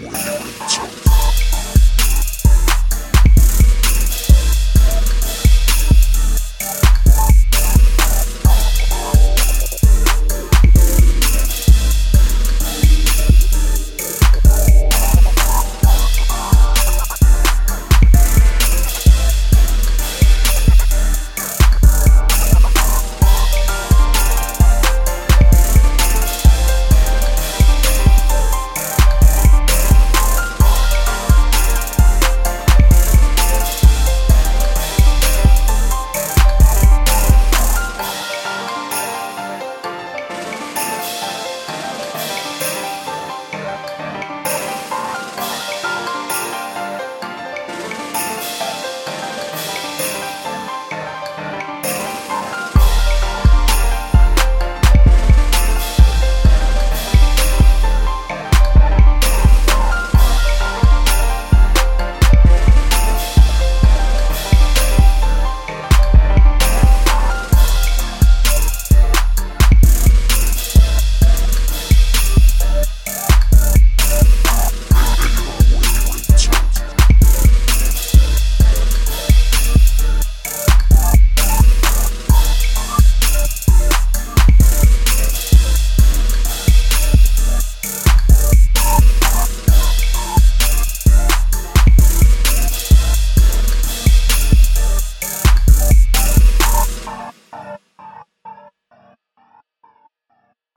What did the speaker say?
Yeah.